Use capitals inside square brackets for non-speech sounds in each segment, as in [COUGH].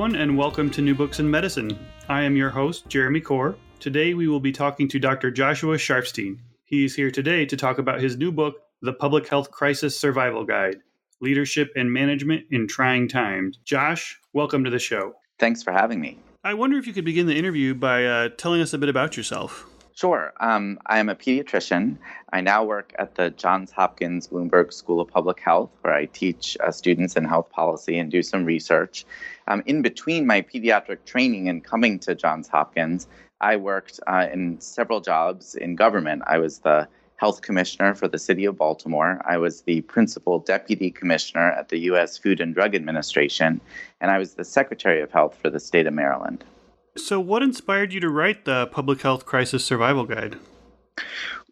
Everyone, and welcome to New Books in Medicine. I am your host, Jeremy Corr. Today, we will be talking to Dr. Joshua Sharfstein. He is here today to talk about his new book, The Public Health Crisis Survival Guide Leadership and Management in Trying Times. Josh, welcome to the show. Thanks for having me. I wonder if you could begin the interview by uh, telling us a bit about yourself. Sure. Um, I am a pediatrician. I now work at the Johns Hopkins Bloomberg School of Public Health, where I teach uh, students in health policy and do some research. Um, in between my pediatric training and coming to Johns Hopkins, I worked uh, in several jobs in government. I was the health commissioner for the city of Baltimore. I was the principal deputy commissioner at the U.S. Food and Drug Administration, and I was the secretary of health for the state of Maryland. So, what inspired you to write the Public Health Crisis Survival Guide?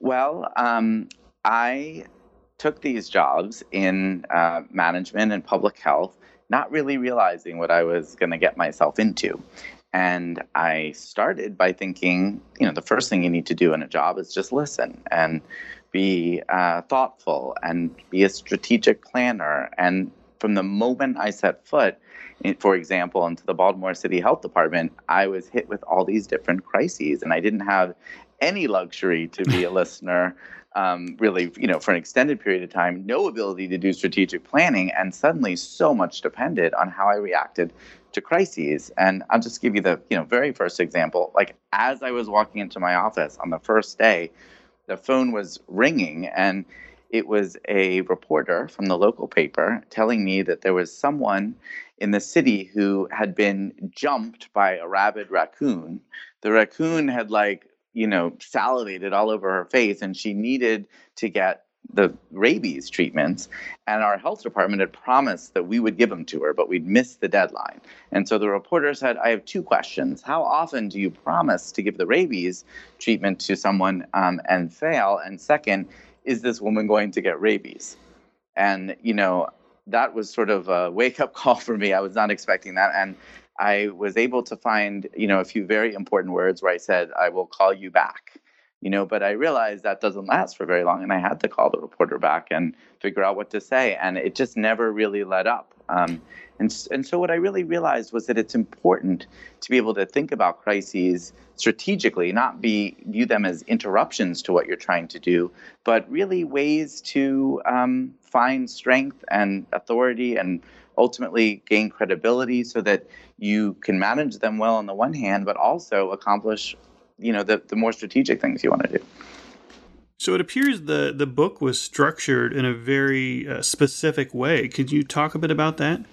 Well, um, I took these jobs in uh, management and public health, not really realizing what I was going to get myself into. And I started by thinking, you know, the first thing you need to do in a job is just listen and be uh, thoughtful and be a strategic planner. And from the moment I set foot, for example, into the Baltimore City Health Department, I was hit with all these different crises, and I didn't have any luxury to be a [LAUGHS] listener. Um, really, you know, for an extended period of time, no ability to do strategic planning, and suddenly so much depended on how I reacted to crises. And I'll just give you the, you know, very first example. Like as I was walking into my office on the first day, the phone was ringing, and it was a reporter from the local paper telling me that there was someone in the city who had been jumped by a rabid raccoon. The raccoon had like, you know, salivated all over her face and she needed to get the rabies treatments. And our health department had promised that we would give them to her but we'd missed the deadline. And so the reporter said i have two questions. How often do you promise to give the rabies treatment to someone um, and fail? And second is this woman going to get rabies and you know that was sort of a wake up [LAUGHS] call for me. I was not expecting that. And I was able to find, you know, a few very important words where I said, I will call you back. You know, but I realized that doesn't last for very long, and I had to call the reporter back and figure out what to say, and it just never really let up. Um, and, and so, what I really realized was that it's important to be able to think about crises strategically, not be view them as interruptions to what you're trying to do, but really ways to um, find strength and authority and ultimately gain credibility so that you can manage them well on the one hand, but also accomplish, you know, the, the more strategic things you want to do. So it appears the the book was structured in a very uh, specific way. Could you talk a bit about that?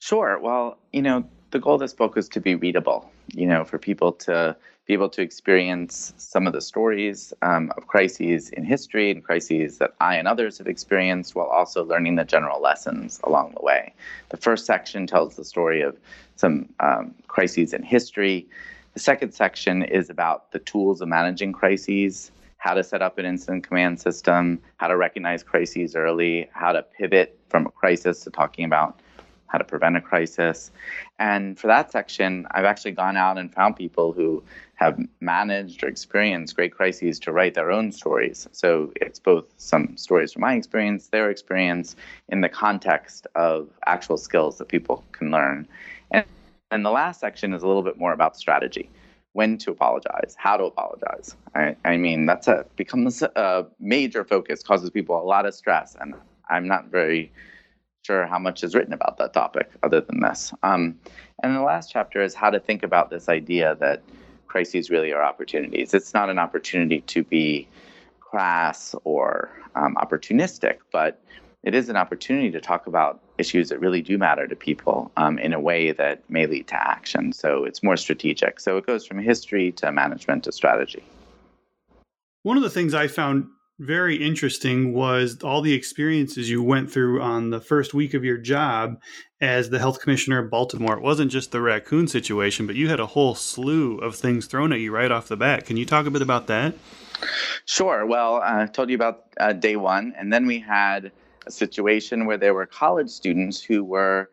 Sure. Well, you know, the goal of this book was to be readable. You know, for people to be able to experience some of the stories um, of crises in history and crises that I and others have experienced while also learning the general lessons along the way. The first section tells the story of some um, crises in history. The second section is about the tools of managing crises, how to set up an incident command system, how to recognize crises early, how to pivot from a crisis to talking about how to prevent a crisis. And for that section, I've actually gone out and found people who have managed or experienced great crises to write their own stories. So it's both some stories from my experience, their experience, in the context of actual skills that people can learn. And, and the last section is a little bit more about strategy. When to apologize, how to apologize. I, I mean, that's a becomes a major focus, causes people a lot of stress, and I'm not very sure how much is written about that topic other than this. Um, and the last chapter is how to think about this idea that crises really are opportunities. It's not an opportunity to be crass or um, opportunistic, but it is an opportunity to talk about issues that really do matter to people um, in a way that may lead to action. So it's more strategic. So it goes from history to management to strategy. One of the things I found very interesting was all the experiences you went through on the first week of your job as the health commissioner of Baltimore. It wasn't just the raccoon situation, but you had a whole slew of things thrown at you right off the bat. Can you talk a bit about that? Sure. Well, I told you about uh, day one, and then we had a situation where there were college students who were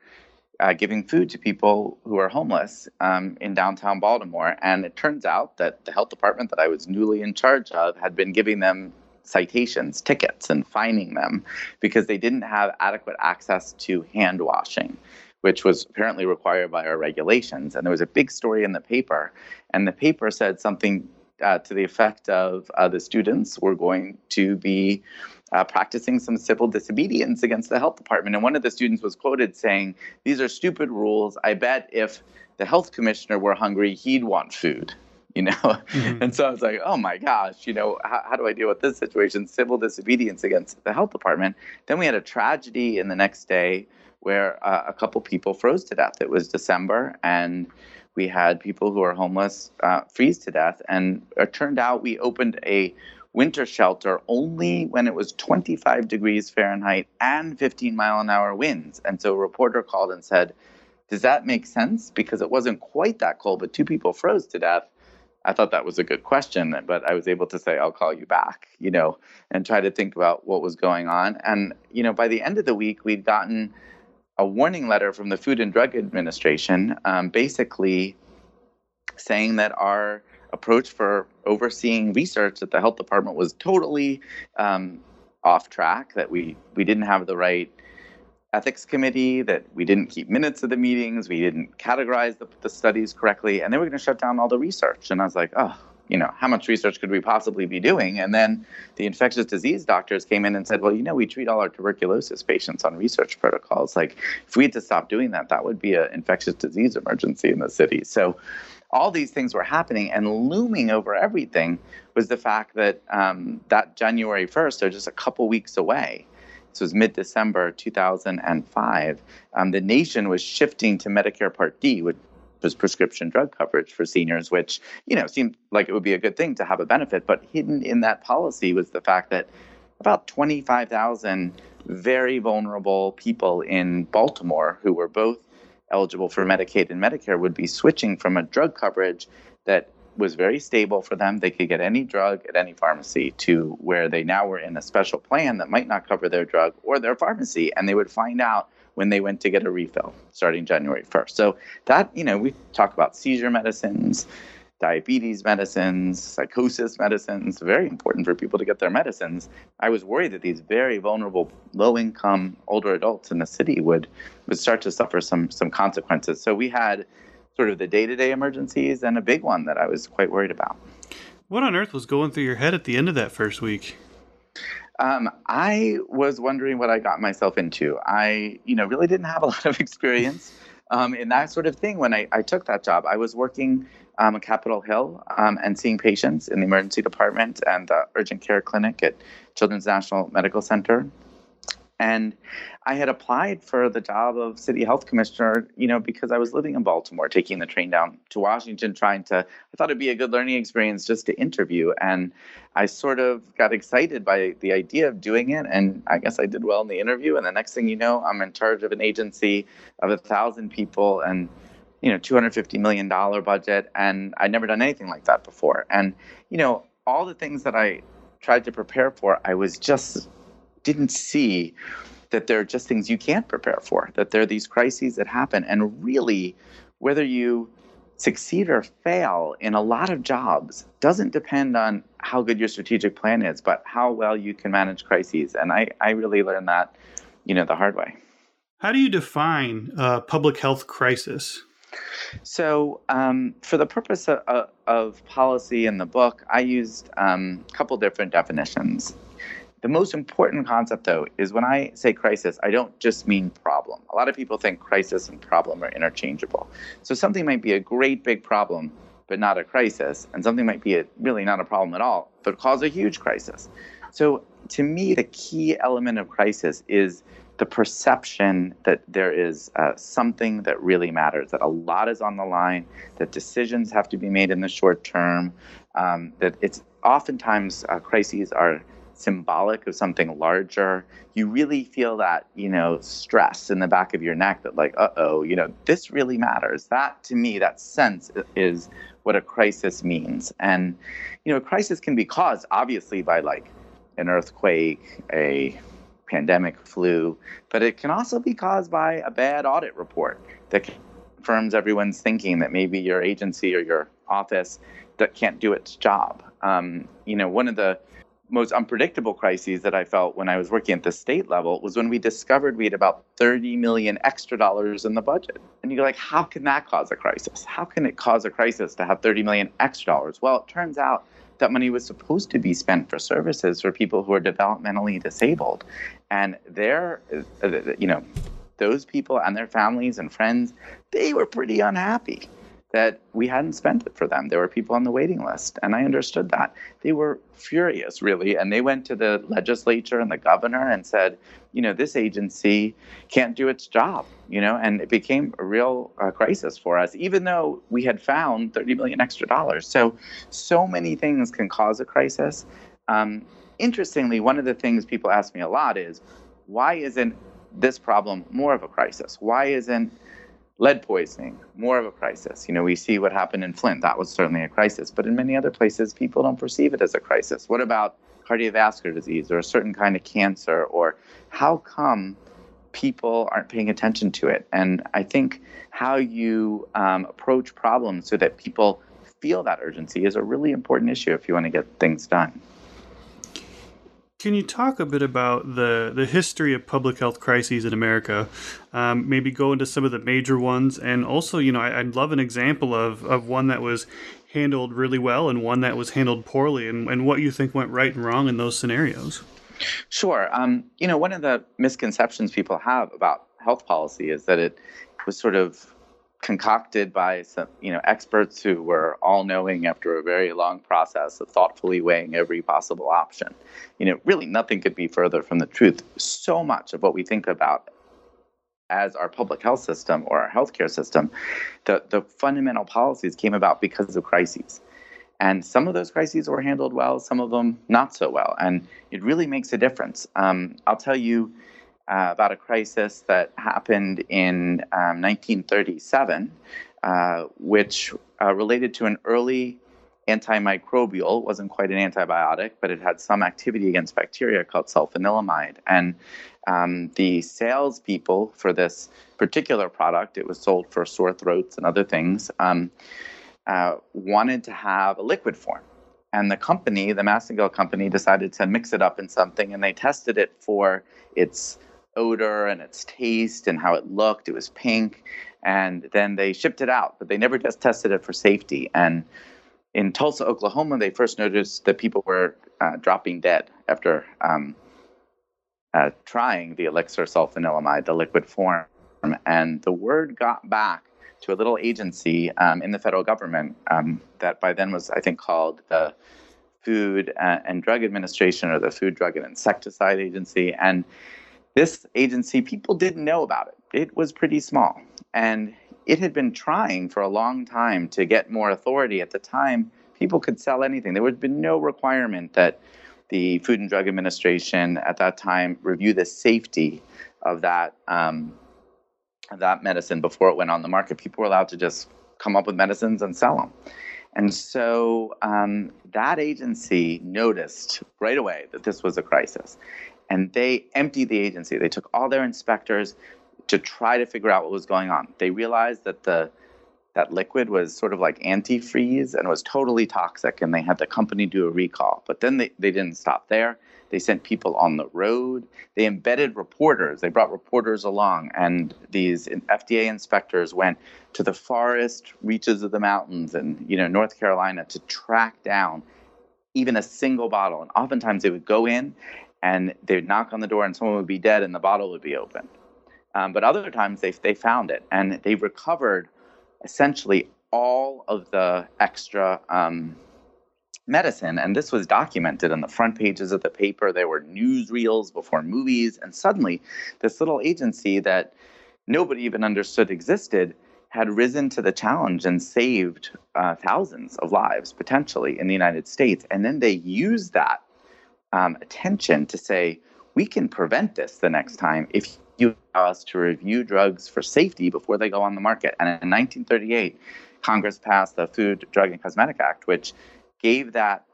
uh, giving food to people who are homeless um, in downtown Baltimore. And it turns out that the health department that I was newly in charge of had been giving them citations, tickets, and fining them because they didn't have adequate access to hand washing, which was apparently required by our regulations. And there was a big story in the paper, and the paper said something uh, to the effect of uh, the students were going to be uh, practicing some civil disobedience against the health department. And one of the students was quoted saying, These are stupid rules. I bet if the health commissioner were hungry, he'd want food you know? Mm-hmm. And so I was like, oh my gosh, you know, how, how, do I deal with this situation? Civil disobedience against the health department. Then we had a tragedy in the next day where uh, a couple people froze to death. It was December, and we had people who are homeless uh, freeze to death. And it turned out we opened a winter shelter only when it was 25 degrees Fahrenheit and 15 mile an hour winds. And so a reporter called and said, does that make sense? Because it wasn't quite that cold, but two people froze to death. I thought that was a good question, but I was able to say, I'll call you back, you know, and try to think about what was going on. And, you know, by the end of the week, we'd gotten a warning letter from the Food and Drug Administration, um, basically saying that our approach for overseeing research at the health department was totally um, off track, that we, we didn't have the right ethics committee, that we didn't keep minutes of the meetings, we didn't categorize the, the studies correctly, and they were going to shut down all the research. And I was like, oh, you know, how much research could we possibly be doing? And then the infectious disease doctors came in and said, well, you know, we treat all our tuberculosis patients on research protocols. Like, if we had to stop doing that, that would be an infectious disease emergency in the city. So, all these things were happening, and looming over everything was the fact that um, that January 1st, so just a couple weeks away, this was mid December 2005. Um, the nation was shifting to Medicare Part D, which was prescription drug coverage for seniors, which you know seemed like it would be a good thing to have a benefit. But hidden in that policy was the fact that about 25,000 very vulnerable people in Baltimore who were both eligible for Medicaid and Medicare would be switching from a drug coverage that was very stable for them. They could get any drug at any pharmacy to where they now were in a special plan that might not cover their drug or their pharmacy. And they would find out when they went to get a refill starting January 1st. So that, you know, we talk about seizure medicines, diabetes medicines, psychosis medicines, very important for people to get their medicines. I was worried that these very vulnerable, low income older adults in the city would, would start to suffer some, some consequences. So we had sort of the day to day emergencies and a big one that I was quite worried about. What on earth was going through your head at the end of that first week? Um, I was wondering what I got myself into. I, you know, really didn't have a [LAUGHS] lot of experience um, in that sort of thing when I, I took that job. I was working um, at Capitol Hill um, and seeing patients in the emergency department and the urgent care clinic at Children's National Medical Center. And I had applied for the job of city health commissioner, you know, because I was living in Baltimore, taking the train down to Washington, trying to, I thought it'd be a good learning experience just to interview. And I sort of got excited by the idea of doing it. And I guess I did well in the interview. And the next thing you know, I'm in charge of an agency of a thousand people and, you know, $250 million budget. And I'd never done anything like that before. And, you know, all the things that I tried to prepare for, I was just didn't see that there are just things you can't prepare for, that there are these crises that happen. And really, whether you succeed or fail in a lot of jobs doesn't depend on how good your strategic plan is, but how well you can manage crises. And I, I really learned that, you know, the hard way. How do you define a public health crisis? So, um, for the purpose of, of, policy in the book, I used um, a couple different definitions. The most important concept, though, is when I say crisis, I don't just mean problem. A lot of people think crisis and problem are interchangeable. So something might be a great big problem, but not a crisis, and something might be a, really not a problem at all, but cause a huge crisis. So to me, the key element of crisis is the perception that there is uh, something that really matters, that a lot is on the line, that decisions have to be made in the short term, um, that it's oftentimes uh, crises are symbolic of something larger. You really feel that, you know, stress in the back of your neck that, like, uh oh, you know, this really matters. That to me, that sense is what a crisis means. And, you know, a crisis can be caused obviously by like an earthquake, a pandemic flu, but it can also be caused by a bad audit report that confirms everyone's thinking that maybe your agency or your office that can't do its job. Um, you know, one of the most unpredictable crises that I felt when I was working at the state level was when we discovered we had about 30 million extra dollars in the budget. And you're like, how can that cause a crisis? How can it cause a crisis to have 30 million extra dollars? Well, it turns out that money was supposed to be spent for services for people who are developmentally disabled. And they're, uh, you know, those people and their families and friends, they were pretty unhappy that we hadn't spent it for them. There were people on the waiting list, and I understood that. They were furious, really, and they went to the legislature and the governor and said, you know, this agency can't do its job, you know, and it became a real uh, crisis for us, even though we had found 30 million extra dollars. So, so many things can cause a crisis. Um, interestingly, one of the things people ask me a lot is, why isn't this problem more of a crisis? Why isn't lead poisoning, more of a crisis. You know, we see what happened in Flint. That was certainly a crisis. But in many other places, people don't perceive it as a crisis. What about cardiovascular disease or a certain kind of cancer? Or how come people aren't paying attention to it? And I think how you um, approach problems so that people feel that urgency is a really important issue if you want to get things done. Can you talk a bit about the, the history of public health crises in America? Um, maybe go into some of the major ones, and also, you know, I, would love an example of, of one that was handled really well and one that was handled poorly, and, and what you think went right and wrong in those scenarios. Sure. Um, you know, one of the misconceptions people have about health policy is that it was sort of concocted by some you know experts who were all knowing after a very long process of thoughtfully weighing every possible option. You know really nothing could be further from the truth. So much of what we think about as our public health system or our healthcare system the, the fundamental policies came about because of crises. And some of those crises were handled well some of them not so well. And it really makes a difference. Um, i'll tell you uh, about a crisis that happened in um, 1937, uh, which uh, related to an early antimicrobial. It wasn't quite an antibiotic, but it had some activity against bacteria called sulfanilamide. And um, the salespeople for this particular product, it was sold for sore throats and other things, um, uh, wanted to have a liquid form. And the company, the Massengill company, decided to mix it up in something, and they tested it for its odor and its taste and how it looked. It was pink. And then they shipped it out, but they never just tested it for safety. And in Tulsa, Oklahoma, they first noticed that people were uh, dropping dead after um, uh, trying the elixir sulfanilamide, the liquid form. And the word got back to a little agency um, in the federal government um, that by then was, I think, called the Food uh, and Drug Administration or the Food, Drug, and Insecticide Agency. And this agency, people didn't know about it. It was pretty small. And it had been trying for a long time to get more authority. At the time, people could sell anything. There had been no requirement that the Food and Drug Administration at that time review the safety of that um, that medicine before it went on the market. People were allowed to just come up with medicines and sell them. And so um, that agency noticed right away that this was a crisis and they emptied the agency. They took all their inspectors to try to figure out what was going on. They realized that the that liquid was sort of like antifreeze and was totally toxic, and they had the company do a recall. But then they, they didn't stop there. They sent people on the road. They embedded reporters. They brought reporters along, and these FDA inspectors went to the forest reaches of the mountains and you know North Carolina to track down even a single bottle. And oftentimes they would go in and they'd knock on the door and someone would be dead and the bottle would be open. Um, but other times they, they found it and they recovered essentially all of the extra um, medicine. And this was documented on the front pages of the paper. There were newsreels before movies. And suddenly, this little agency that nobody even understood existed had risen to the challenge and saved uh, thousands of lives potentially in the United States. And then they used that um, attention to say, we can prevent this the next time if you allow us to review drugs for safety before they go on the market. And in 1938, Congress passed the Food, Drug, and Cosmetic Act, which gave that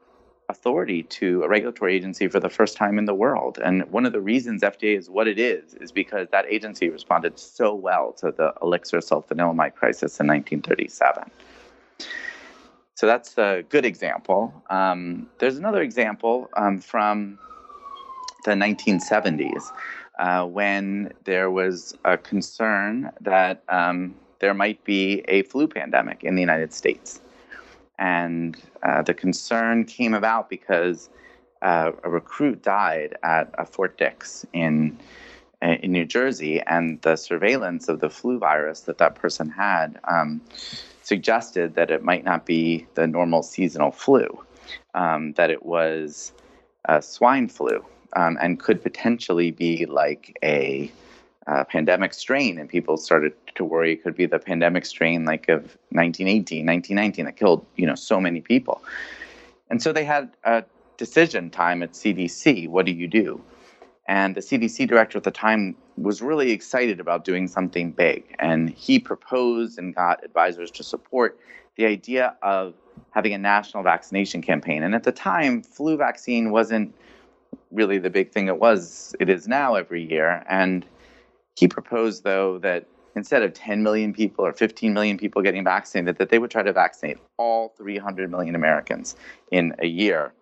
authority to a regulatory agency for the first time in the world. And one of the reasons FDA is what it is, is because that agency responded so well to the elixir sulfanilamide crisis in 1937. So that's a good example. Um, there's another example um, from the 1970s uh, when there was a concern that um, there might be a flu pandemic in the United States. And uh, the concern came about because uh, a recruit died at Fort Dix in uh, in New Jersey, and the surveillance of the flu virus that that person had um, suggested that it might not be the normal seasonal flu, um, that it was swine flu, um, and could potentially be like a uh, pandemic strain, and people started to worry it could be the pandemic strain like of 1918, 1919 that killed you know so many people. And so they had a decision time at CDC. What do you do? And the CDC director at the time was really excited about doing something big, and he proposed and got advisors to support the idea of having a national vaccination campaign. And at the time, flu vaccine wasn't really the big thing it was it is now every year. And he proposed, though, that instead of 10 million people or 15 million people getting vaccinated, that they would try to vaccinate all 300 million Americans in a year,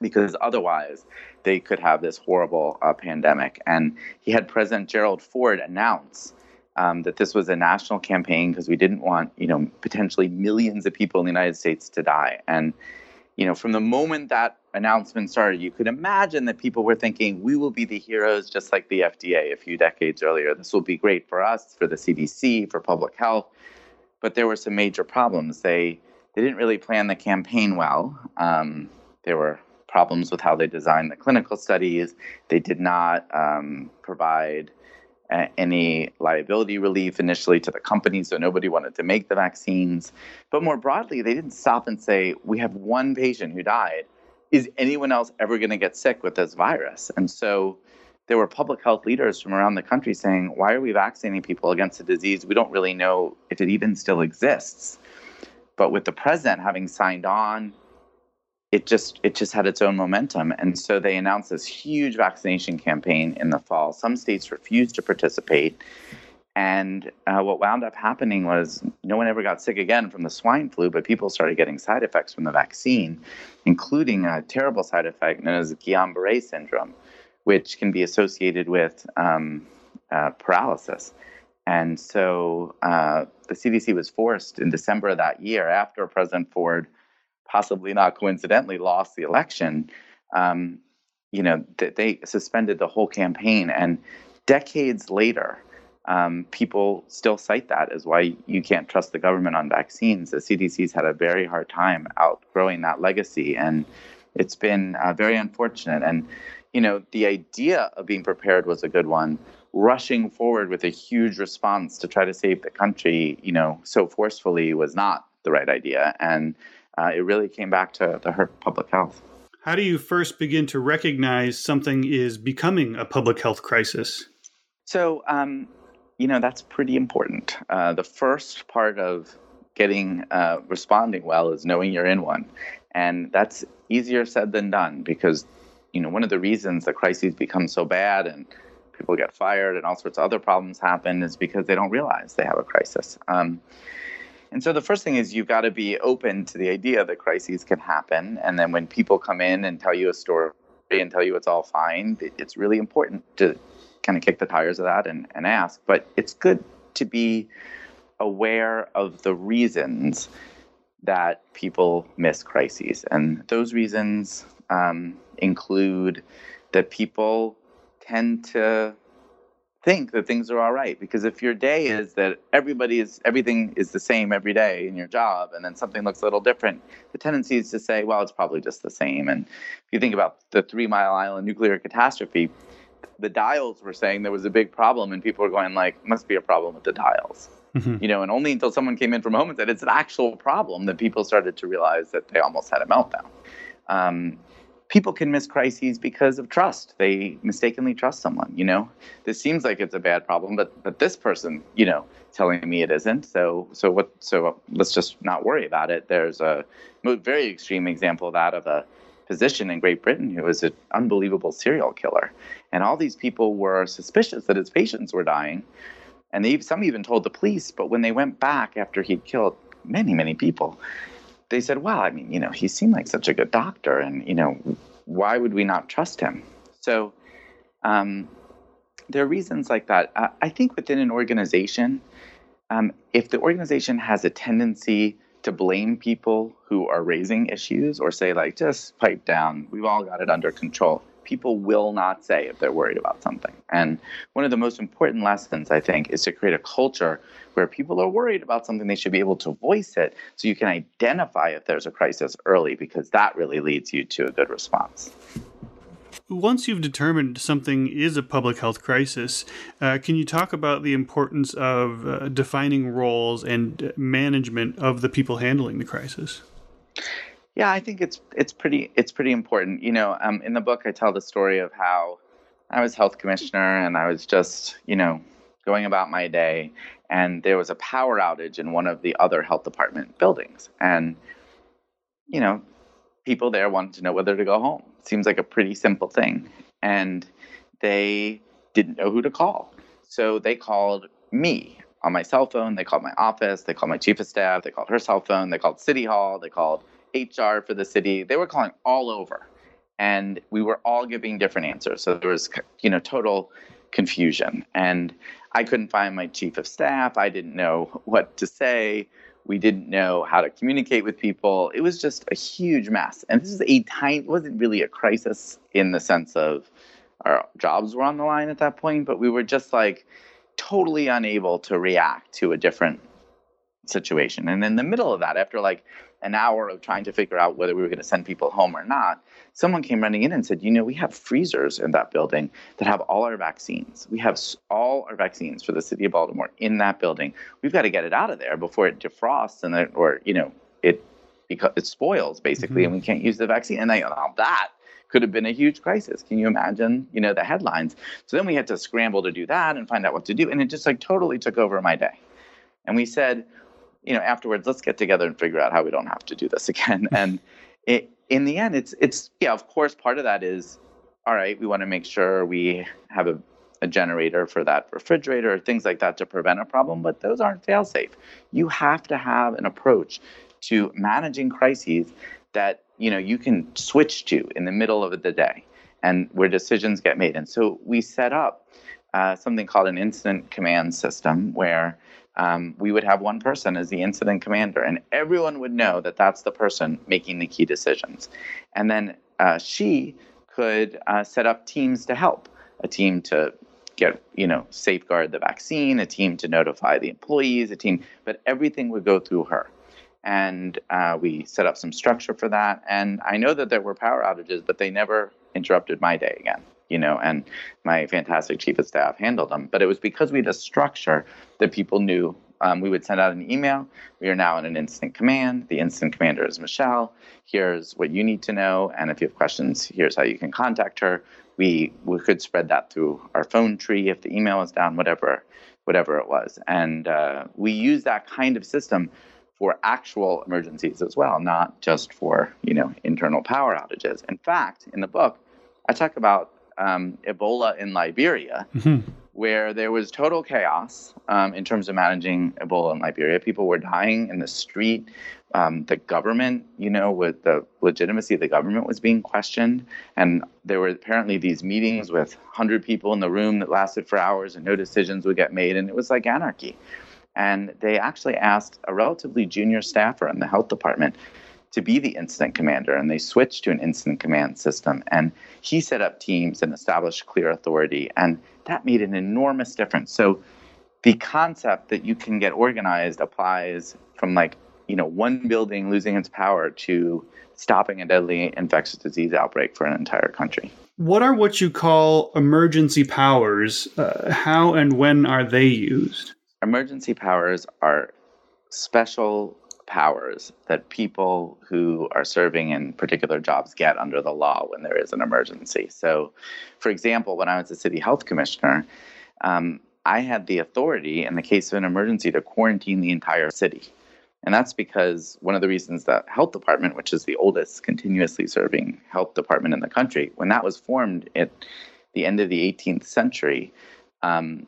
because otherwise they could have this horrible uh, pandemic. And he had President Gerald Ford announce um, that this was a national campaign because we didn't want, you know, potentially millions of people in the United States to die. And you know, from the moment that announcement started, you could imagine that people were thinking, we will be the heroes just like the FDA a few decades earlier. This will be great for us, for the CDC, for public health. But there were some major problems. They, they didn't really plan the campaign well. Um, there were problems with how they designed the clinical studies. They did not um, provide any liability relief initially to the companies, so nobody wanted to make the vaccines. But more broadly, they didn't stop and say, we have one patient who died. Is anyone else ever going to get sick with this virus? And so there were public health leaders from around the country saying, why are we vaccinating people against a disease we don't really know if it even still exists? But with the president having signed on, it just it just had its own momentum. And so they announced this huge vaccination campaign in the fall. Some states refused to participate. And uh, what wound up happening was no one ever got sick again from the swine flu but people started getting side effects from the vaccine including a terrible side effect known as guillain-barre syndrome which can be associated with um, uh, paralysis. And so uh, the cdc was forced in december of that year after president ford possibly not coincidentally lost the election, um, you know, th- they suspended the whole campaign. And decades later, um, people still cite that as why you can't trust the government on vaccines. The CDC's had a very hard time outgrowing that legacy, and it's been uh, very unfortunate. And you know, the idea of being prepared was a good one. Rushing forward with a huge response to try to save the country, you know, so forcefully was not the right idea. And uh, it really came back to, to hurt public health. How do you first begin to recognize something is becoming a public health crisis? So, um, you know, that's pretty important. Uh, the first part of getting uh, responding well is knowing you're in one. And that's easier said than done because, you know, one of the reasons the crises become so bad and people get fired and all sorts of other problems happen is because they don't realize they have a crisis. Um, and so the first thing is you've got to be open to the idea that crises can happen. And then when people come in and tell you a story and tell you it's all fine, it's really important to kind of kick the tires of that and, and ask. But it's good to be aware of the reasons that people miss crises. And those reasons um, include that people tend to think that things are all right because if your day is that everybody is everything is the same every day in your job and then something looks a little different the tendency is to say well it's probably just the same. And if you think about the three mile island nuclear catastrophe the dials were saying there was a big problem and people were going like must be a problem with the dials. Mm-hmm. you know and only until someone came in from home and said it's an actual problem that people started to realize that they almost had a meltdown. Um, people can miss crises because of trust. They mistakenly trust someone. You know, this seems like it's a bad problem, but but this person, you know, telling me it isn't. So so what? So let's just not worry about it. There's a very extreme example of that of a physician in Great Britain who was an unbelievable serial killer, and all these people were suspicious that his patients were dying, and they some even told the police. But when they went back after he'd killed many many people they said, well, I mean, you know, he seemed like such a good doctor, and you know, why would we not trust him? So um, there are reasons like that. Uh, I think within an organization, um, if the organization has a tendency to blame people who are raising issues or say like just pipe down we've all got it under control people will not say if they're worried about something. And one of the most important lessons, I think, is to create a culture where people are worried about something, they should be able to voice it so you can identify if there's a crisis early, because that really leads you to a good response. Once you've determined something is a public health crisis, uh, can you talk about the importance of uh, defining roles and management of the people handling the crisis? Yeah, I think it's it's pretty it's pretty important. You know, um, in the book, I tell the story of how I was health commissioner and I was just you know going about my day, and there was a power outage in one of the other health department buildings, and you know, people there wanted to know whether to go home. Seems like a pretty simple thing, and they didn't know who to call, so they called me on my cell phone. They called my office. They called my chief of staff. They called her cell phone. They called city hall. They called HR for the city. They were calling all over, and we were all giving different answers. So there was, you know, total confusion. And I couldn't find my chief of staff. I didn't know what to say. We didn't know how to communicate with people. It was just a huge mess. And this is a tiny, wasn't really a crisis in the sense of our jobs were on the line at that point, but we were just like totally unable to react to a different situation. And in the middle of that, after like an hour of trying to figure out whether we were going to send people home or not, someone came running in and said, You know, we have freezers in that building that have all our vaccines. We have all our vaccines for the city of Baltimore in that building. We've got to get it out of there before it defrosts and it, or, you know, it because it spoils basically mm-hmm. and we can't use the vaccine. And they, oh, that could have been a huge crisis. Can you imagine, you know, the headlines? So then we had to scramble to do that and find out what to do. And it just like totally took over my day. And we said, you know, afterwards, let's get together and figure out how we don't have to do this again. [LAUGHS] And it, in the end, it's it's yeah, of course, part of that is all right. We want to make sure we have a, a generator for that refrigerator or things like that to prevent a problem, but those aren't fail safe. You have to have an approach to managing crises that you know you can switch to in the middle of the day and where decisions get made. And so we set up uh, something called an incident command system where um, we would have one person as the incident commander, and everyone would know that that's the person making the key decisions. And then uh, she could uh, set up teams to help a team to get, you know, safeguard the vaccine, a team to notify the employees, a team, but everything would go through her. And uh, we set up some structure for that. And I know that there were power outages, but they never interrupted my day again you know, and my fantastic chief of staff handled them. But it was because we had a structure that people knew. Um, we would send out an email. We are now in an incident command. The incident commander is Michelle. Here's what you need to know, and if you have questions, here's how you can contact her. We we could spread that through our phone tree if the email was down, whatever whatever it was, and uh, we use that kind of system for actual emergencies as well, not just for you know internal power outages. In fact, in the book, I talk about um, Ebola in Liberia, mm-hmm. where there was total chaos um, in terms of managing Ebola in Liberia. People were dying in the street. Um, the government, you know, with the legitimacy of the government was being questioned. And there were apparently these meetings with 100 people in the room that lasted for hours and no decisions would get made. And it was like anarchy. And they actually asked a relatively junior staffer in the health department to be the incident commander and they switched to an incident command system and he set up teams and established clear authority and that made an enormous difference. So the concept that you can get organized applies from like you know one building losing its power to stopping a deadly infectious disease outbreak for an entire country. What are what you call emergency powers? Uh, how and when are they used? Emergency powers are special powers that people who are serving in particular jobs get under the law when there is an emergency. So, for example, when I was a city health commissioner, um, I had the authority in the case of an emergency to quarantine the entire city. And that's because one of the reasons that health department, which is the oldest continuously serving health department in the country, when that was formed at the end of the 18th century, um,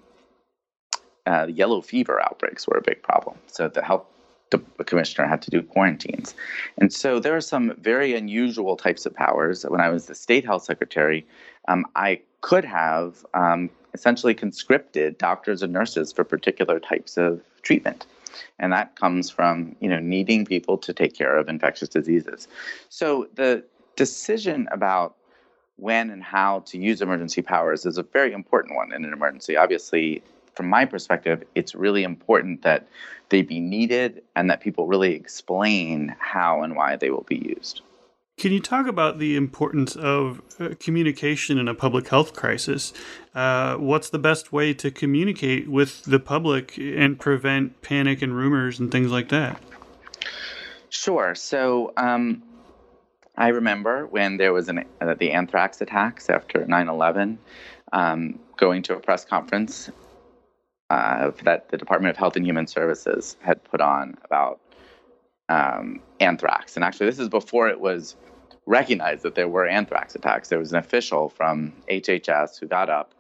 uh, yellow fever outbreaks were a big problem. So the health the commissioner had to do quarantines. And so there are some very unusual types of powers. When I was the state health secretary, um, I could have um, essentially conscripted doctors and nurses for particular types of treatment. And that comes from, you know, needing people to take care of infectious diseases. So the decision about when and how to use emergency powers is a very important one in an emergency. Obviously, from my perspective, it's really important that they be needed and that people really explain how and why they will be used. Can you talk about the importance of uh, communication in a public health crisis? Uh, what's the best way to communicate with the public and prevent panic and rumors and things like that? Sure. So, um, I remember when there was an, uh, the anthrax attacks after 9 11, um, going to a press conference uh, that the Department of Health and Human Services had put on about um, anthrax. And actually, this is before it was recognized that there were anthrax attacks. There was an official from HHS who got up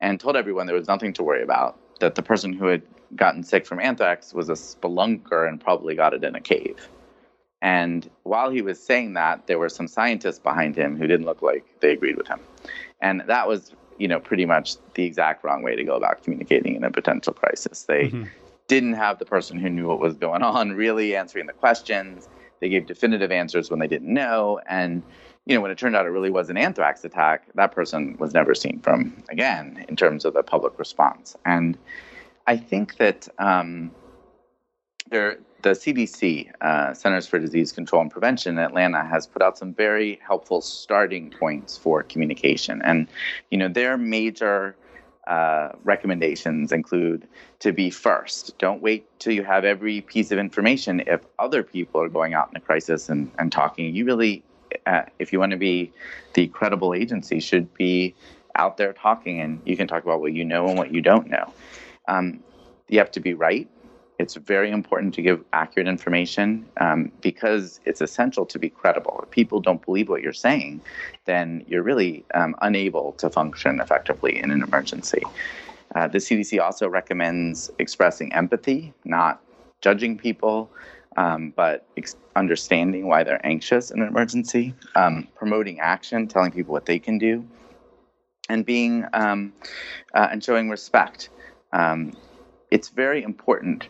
and told everyone there was nothing to worry about, that the person who had gotten sick from anthrax was a spelunker and probably got it in a cave. And while he was saying that, there were some scientists behind him who didn't look like they agreed with him. And that was you know, pretty much the exact wrong way to go about communicating in a potential crisis. They mm-hmm. didn't have the person who knew what was going on really answering the questions. They gave definitive answers when they didn't know. And, you know, when it turned out it really was an anthrax attack, that person was never seen from again in terms of the public response. And I think that um, there, the CDC, uh, Centers for Disease Control and Prevention in Atlanta, has put out some very helpful starting points for communication. And, you know, their major uh, recommendations include to be first. Don't wait till you have every piece of information. If other people are going out in a crisis and, and talking, you really, uh, if you want to be the credible agency, should be out there talking and you can talk about what you know and what you don't know. Um, you have to be right it's very important to give accurate information um, because it's essential to be credible. If people don't believe what you're saying, then you're really um, unable to function effectively in an emergency. Uh, the CDC also recommends expressing empathy, not judging people, um, but ex- understanding why they're anxious in an emergency, um, promoting action, telling people what they can do, and being um, uh, and showing respect. It's very important,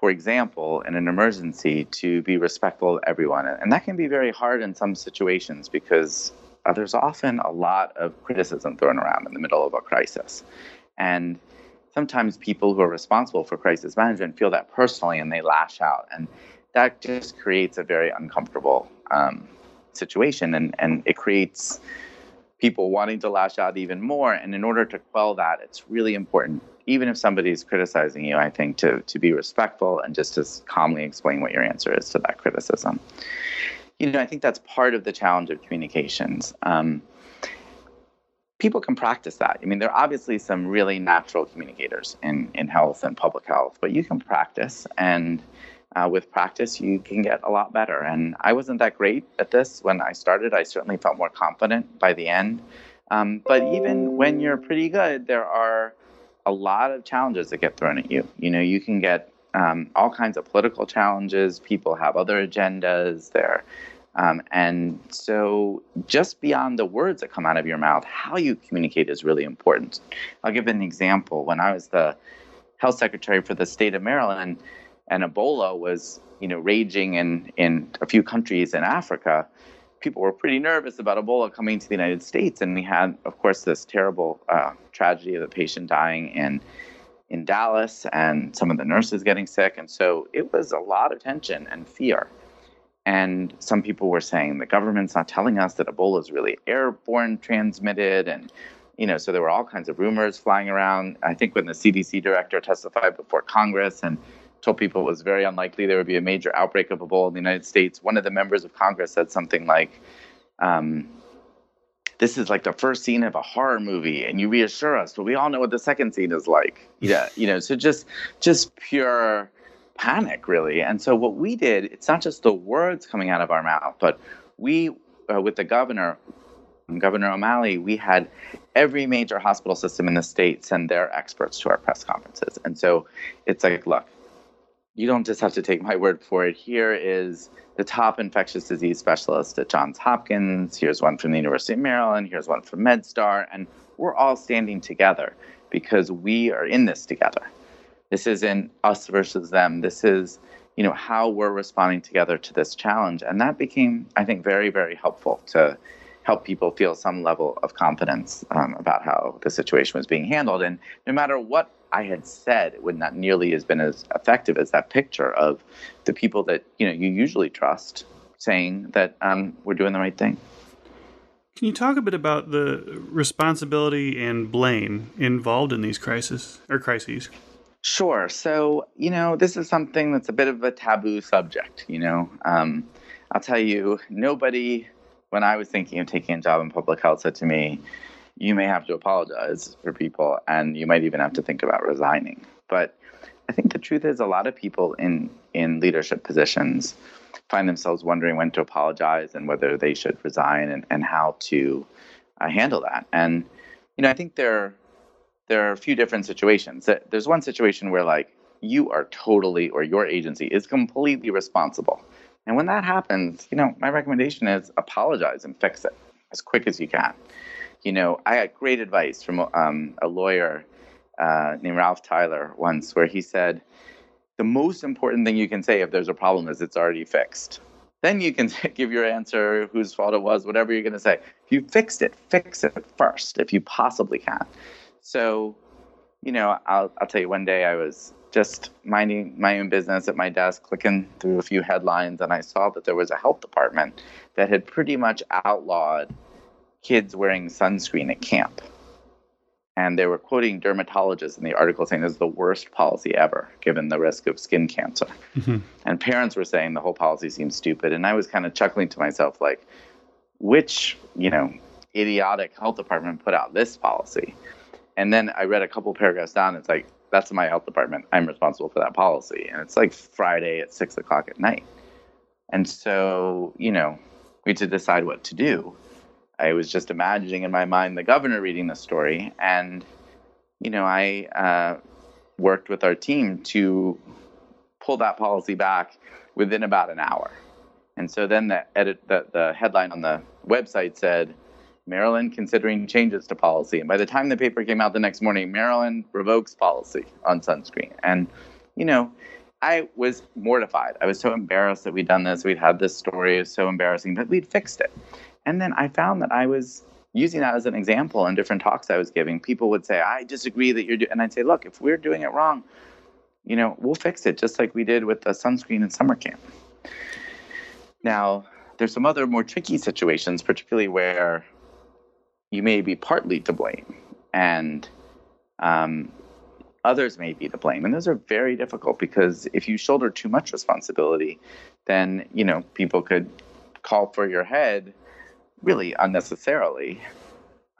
for example, in an emergency, to be respectful of everyone. And that can be very hard in some situations because uh, there's often a lot of criticism thrown around in the middle of a crisis. And sometimes people who are responsible for crisis management feel that personally and they lash out. And that just creates a very uncomfortable um, situation and, and it creates people wanting to lash out even more. And in order to quell that, it's really important even if somebody's criticizing you, I think to to be respectful and just to calmly explain what your answer is to that criticism. You know, I think that's part of the challenge of communications. Um, people can practice that. I mean, there are obviously some really natural communicators in, in health and public health, but you can practice. And uh, with practice, you can get a lot better. And I wasn't that great at this when I started. I certainly felt more confident by the end. Um, but even when you're pretty good, there are a lot of challenges that get thrown at you. You know, you can get um, all kinds of political challenges. People have other agendas there. Um, and so, just beyond the words that come out of your mouth, how you communicate is really important. I'll give an example. When I was the health secretary for the state of Maryland, and Ebola was, you know, raging in in a few countries in Africa, people were pretty nervous about Ebola coming to the United States, and we had, of course, this terrible uh, tragedy of a patient dying in in Dallas, and some of the nurses getting sick, and so it was a lot of tension and fear. And some people were saying the government's not telling us that Ebola is really airborne transmitted, and you know, so there were all kinds of rumors flying around. I think when the CDC director testified before Congress, and told people it was very unlikely there would be a major outbreak of Ebola in the United States. One of the members of Congress said something like, um, this is like the first scene of a horror movie and you reassure us but we all know what the second scene is like. Yeah you know so just just pure panic really. And so what we did it's not just the words coming out of our mouth but we uh, with the governor governor o'malley we had every major hospital system in the state send their experts to our press conferences. And so it's like look you don't just have to take my word for it here is the top infectious disease specialist at Johns Hopkins. Here's one from the University of Maryland. Here's one from MedStar. And we're all standing together because we are in this together. This isn't us versus them. This is, you know, how we're responding together to this challenge. And that became, I think, very, very helpful to help people feel some level of confidence um, about how the situation was being handled. And no matter what I had said, it would not nearly has been as effective as that picture of the people that you know you usually trust saying that um, we're doing the right thing. Can you talk a bit about the responsibility and blame involved in these crises or crises? Sure. So you know this is something that's a bit of a taboo subject. You know, um, I'll tell you, nobody when I was thinking of taking a job in public health said to me, you may have to apologize for people and you might even have to think about resigning. But I think the truth is a lot of people in, in leadership positions find themselves wondering when to apologize and whether they should resign and, and how to uh, handle that. And, you know, I think there, there are a few different situations. There's one situation where, like, you are totally, or your agency is completely responsible and when that happens, you know, my recommendation is apologize and fix it as quick as you can. You know, I got great advice from um, a lawyer uh, named Ralph Tyler once, where he said, the most important thing you can say if there's a problem is it's already fixed. Then you can [LAUGHS] give your answer, whose fault it was, whatever you're going to say. If you fixed it, fix it first if you possibly can. So, you know, I'll, I'll tell you, one day I was just minding my own business at my desk, clicking through a few headlines, and I saw that there was a health department that had pretty much outlawed kids wearing sunscreen at camp. And they were quoting dermatologists in the article saying this is the worst policy ever, given the risk of skin cancer. Mm-hmm. And parents were saying the whole policy seems stupid. And I was kind of chuckling to myself, like, which, you know, idiotic health department put out this policy? And then I read a couple paragraphs down. It's like, that's my health department. I'm responsible for that policy. And it's like Friday at six o'clock at night. And so, you know, we had to decide what to do. I was just imagining in my mind the governor reading the story. And, you know, I uh, worked with our team to pull that policy back within about an hour. And so then the edit the, the headline on the website said, Maryland considering changes to policy. And by the time the paper came out the next morning, Maryland revokes policy on sunscreen. And, you know, I was mortified. I was so embarrassed that we'd done this. We'd had this story. It was so embarrassing, but we'd fixed it. And then I found that I was using that as an example in different talks I was giving. People would say, I disagree that you're doing, and I'd say, look, if we're doing it wrong, you know, we'll fix it just like we did with the sunscreen in summer camp. Now, there's some other more tricky situations, particularly where you may be partly to blame, and um, others may be to blame. And those are very difficult because if you shoulder too much responsibility, then you know people could call for your head really unnecessarily.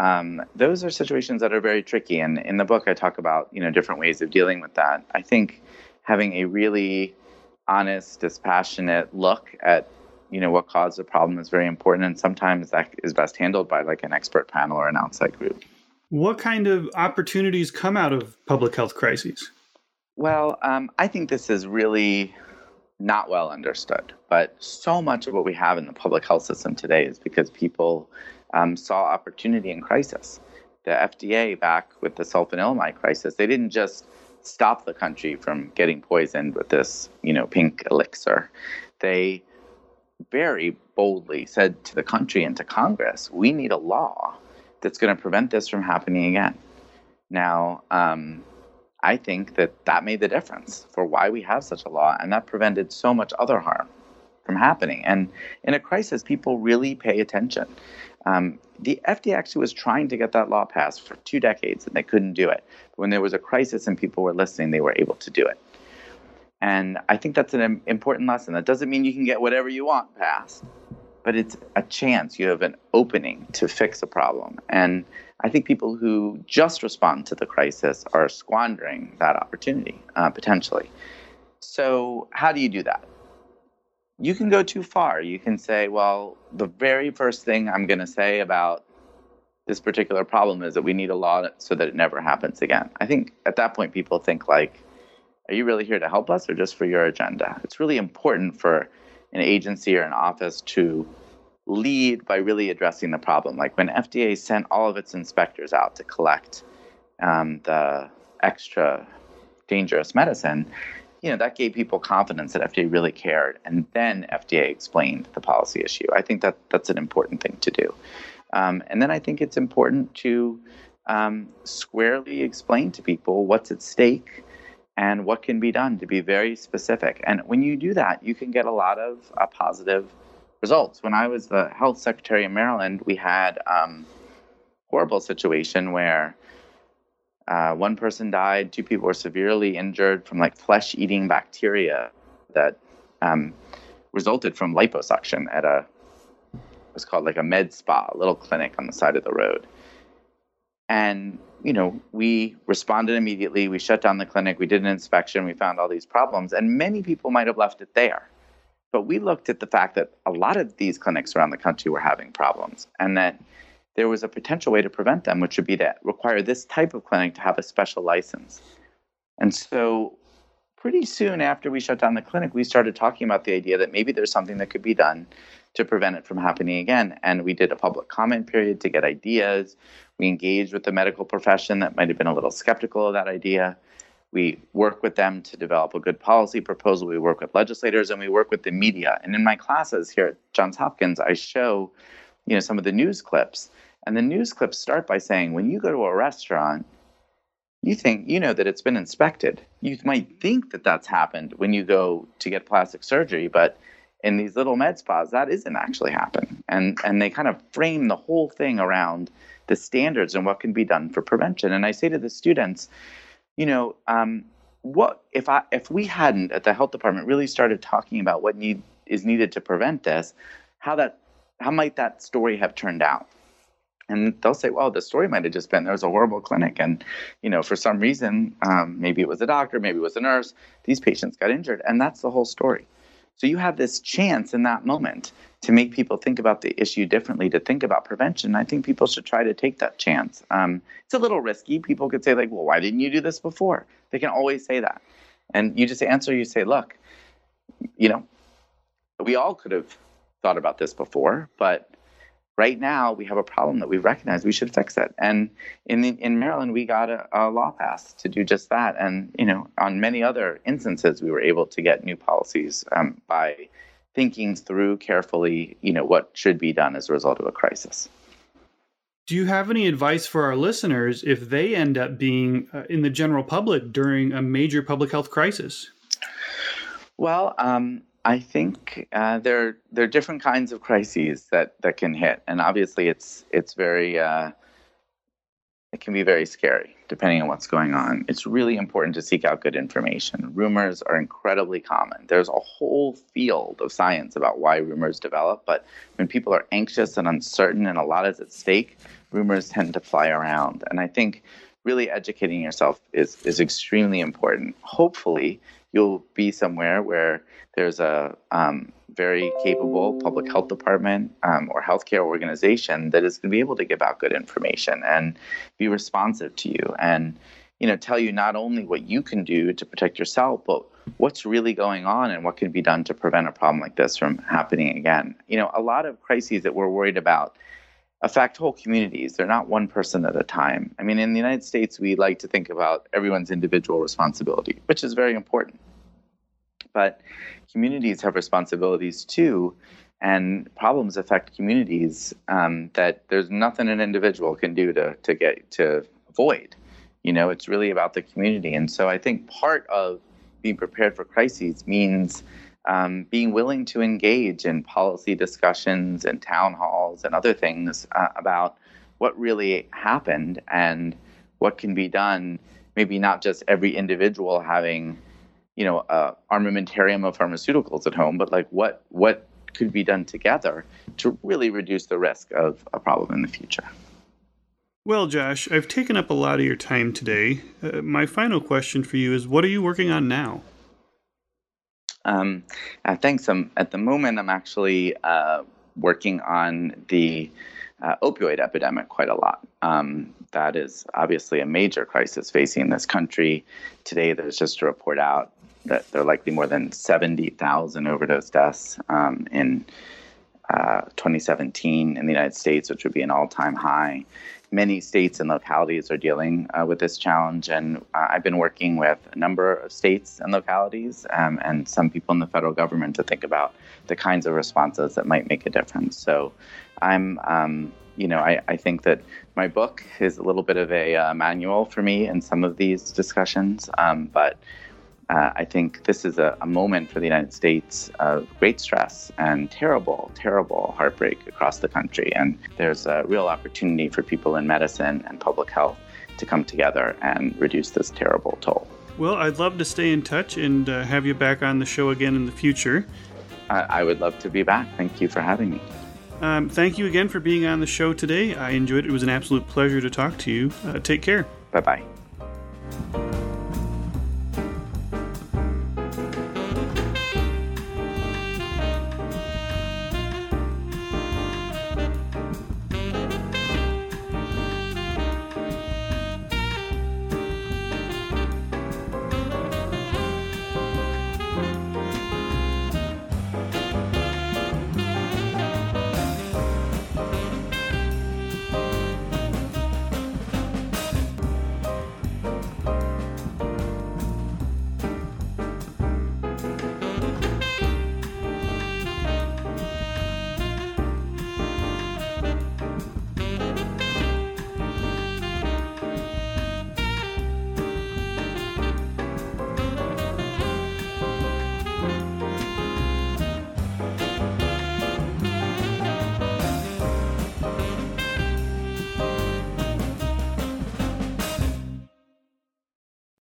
Um, those are situations that are very tricky, and in the book I talk about you know different ways of dealing with that. I think having a really honest, dispassionate look at you know what caused the problem is very important and sometimes that is best handled by like an expert panel or an outside group. What kind of opportunities come out of public health crises? Well um, i think this is really not well understood but so much of what we have in the public health system today is because people um, saw opportunity in crisis. The fda back with the sulfanilamide crisis they didn't just stop the country from getting poisoned with this you know pink elixir. They very boldly said to the country and to Congress, we need a law that's going to prevent this from happening again. Now, um, I think that that made the difference for why we have such a law, and that prevented so much other harm from happening. And in a crisis, people really pay attention. Um, the FDA actually was trying to get that law passed for two decades, and they couldn't do it. But when there was a crisis and people were listening, they were able to do it. And I think that's an important lesson. That doesn't mean you can get whatever you want passed, but it's a chance. You have an opening to fix a problem. And I think people who just respond to the crisis are squandering that opportunity uh, potentially. So, how do you do that? You can go too far. You can say, well, the very first thing I'm going to say about this particular problem is that we need a law so that it never happens again. I think at that point, people think, like, are you really here to help us or just for your agenda? It's really important for an agency or an office to lead by really addressing the problem. Like when FDA sent all of its inspectors out to collect um, the extra dangerous medicine, you know, that gave people confidence that FDA really cared. And then FDA explained the policy issue. I think that that's an important thing to do. Um, and then I think it's important to um, squarely explain to people what's at stake and what can be done to be very specific. And when you do that, you can get a lot of uh, positive results. When I was the health secretary in Maryland, we had um, horrible situation where uh, one person died, two people were severely injured from like flesh-eating bacteria that um, resulted from liposuction at a was called like a med spa, a little clinic on the side of the road. And you know, we responded immediately. We shut down the clinic. We did an inspection. We found all these problems, and many people might have left it there. But we looked at the fact that a lot of these clinics around the country were having problems, and that there was a potential way to prevent them, which would be to require this type of clinic to have a special license. And so, pretty soon after we shut down the clinic, we started talking about the idea that maybe there's something that could be done to prevent it from happening again. And we did a public comment period to get ideas. We engaged with the medical profession that might have been a little skeptical of that idea. We work with them to develop a good policy proposal. We work with legislators and we work with the media. And in my classes here at Johns Hopkins, I show, you know, some of the news clips. And the news clips start by saying, when you go to a restaurant, you think you know that it's been inspected. You might think that that's happened when you go to get plastic surgery, but in these little med spas, that isn't actually happening. And and they kind of frame the whole thing around the standards and what can be done for prevention. And I say to the students, you know, um, what if I if we hadn't at the health department really started talking about what need is needed to prevent this, how that how might that story have turned out? And they'll say, well, the story might have just been there was a horrible clinic. And, you know, for some reason, um, maybe it was a doctor, maybe it was a nurse, these patients got injured. And that's the whole story. So you have this chance in that moment to make people think about the issue differently, to think about prevention. I think people should try to take that chance. Um, it's a little risky. People could say, like, well, why didn't you do this before? They can always say that. And you just answer, you say, look, you know, we all could have thought about this before, but right now we have a problem that we recognize we should fix it. And in the, in maryland we got a, a, law passed to do just that. And you know on many other instances we were able to get new policies um, by thinking through carefully you know what should be done as a result of a crisis. Do you have any advice for our listeners if they end up being uh, in the general public during a major public health crisis? Well um, I think uh, there there are different kinds of crises that that can hit, and obviously it's it's very uh, it can be very scary depending on what's going on. It's really important to seek out good information. Rumors are incredibly common. There's a whole field of science about why rumors develop, but when people are anxious and uncertain and a lot is at stake, rumors tend to fly around. And I think really educating yourself is is extremely important. Hopefully, you'll be somewhere where there's a um, very capable public health department um, or healthcare organization that is going to be able to give out good information and be responsive to you and you know tell you not only what you can do to protect yourself but what's really going on and what can be done to prevent a problem like this from happening again. You know a lot of crises that we're worried about affect whole communities. They're not one person at a time. I mean, in the United States, we like to think about everyone's individual responsibility, which is very important. But communities have responsibilities too, and problems affect communities um, that there's nothing an individual can do to, to get to avoid. You know, it's really about the community. And so I think part of being prepared for crises means um, being willing to engage in policy discussions and town halls and other things uh, about what really happened and what can be done. Maybe not just every individual having, you know, a armamentarium of pharmaceuticals at home, but like what what could be done together to really reduce the risk of a problem in the future. Well, Josh, I've taken up a lot of your time today. Uh, my final question for you is what are you working on now? Um, uh, thanks. Um, at the moment, I'm actually uh, working on the uh, opioid epidemic quite a lot. Um, that is obviously a major crisis facing this country. Today, there's just a report out that there are likely more than 70,000 overdose deaths um, in uh, 2017 in the United States, which would be an all time high. Many states and localities are dealing uh, with this challenge, and uh, I've been working with a number of states and localities um, and some people in the federal government to think about the kinds of responses that might make a difference. So I'm um, you know, I, I, think that my book is a little bit of a uh, manual for me in some of these discussions, um, but uh, I think this is a, a, moment for the United States of great stress and terrible, terrible heartbreak across the country. And there's a real opportunity for people in medicine and public health to come together and reduce this terrible toll. Well, I'd love to stay in touch and uh, have you back on the show again in the future. I would love to be back. Thank you for having me. Um, thank you again for being on the show today. I enjoyed it. It was an absolute pleasure to talk to you. Uh, take care. Bye bye.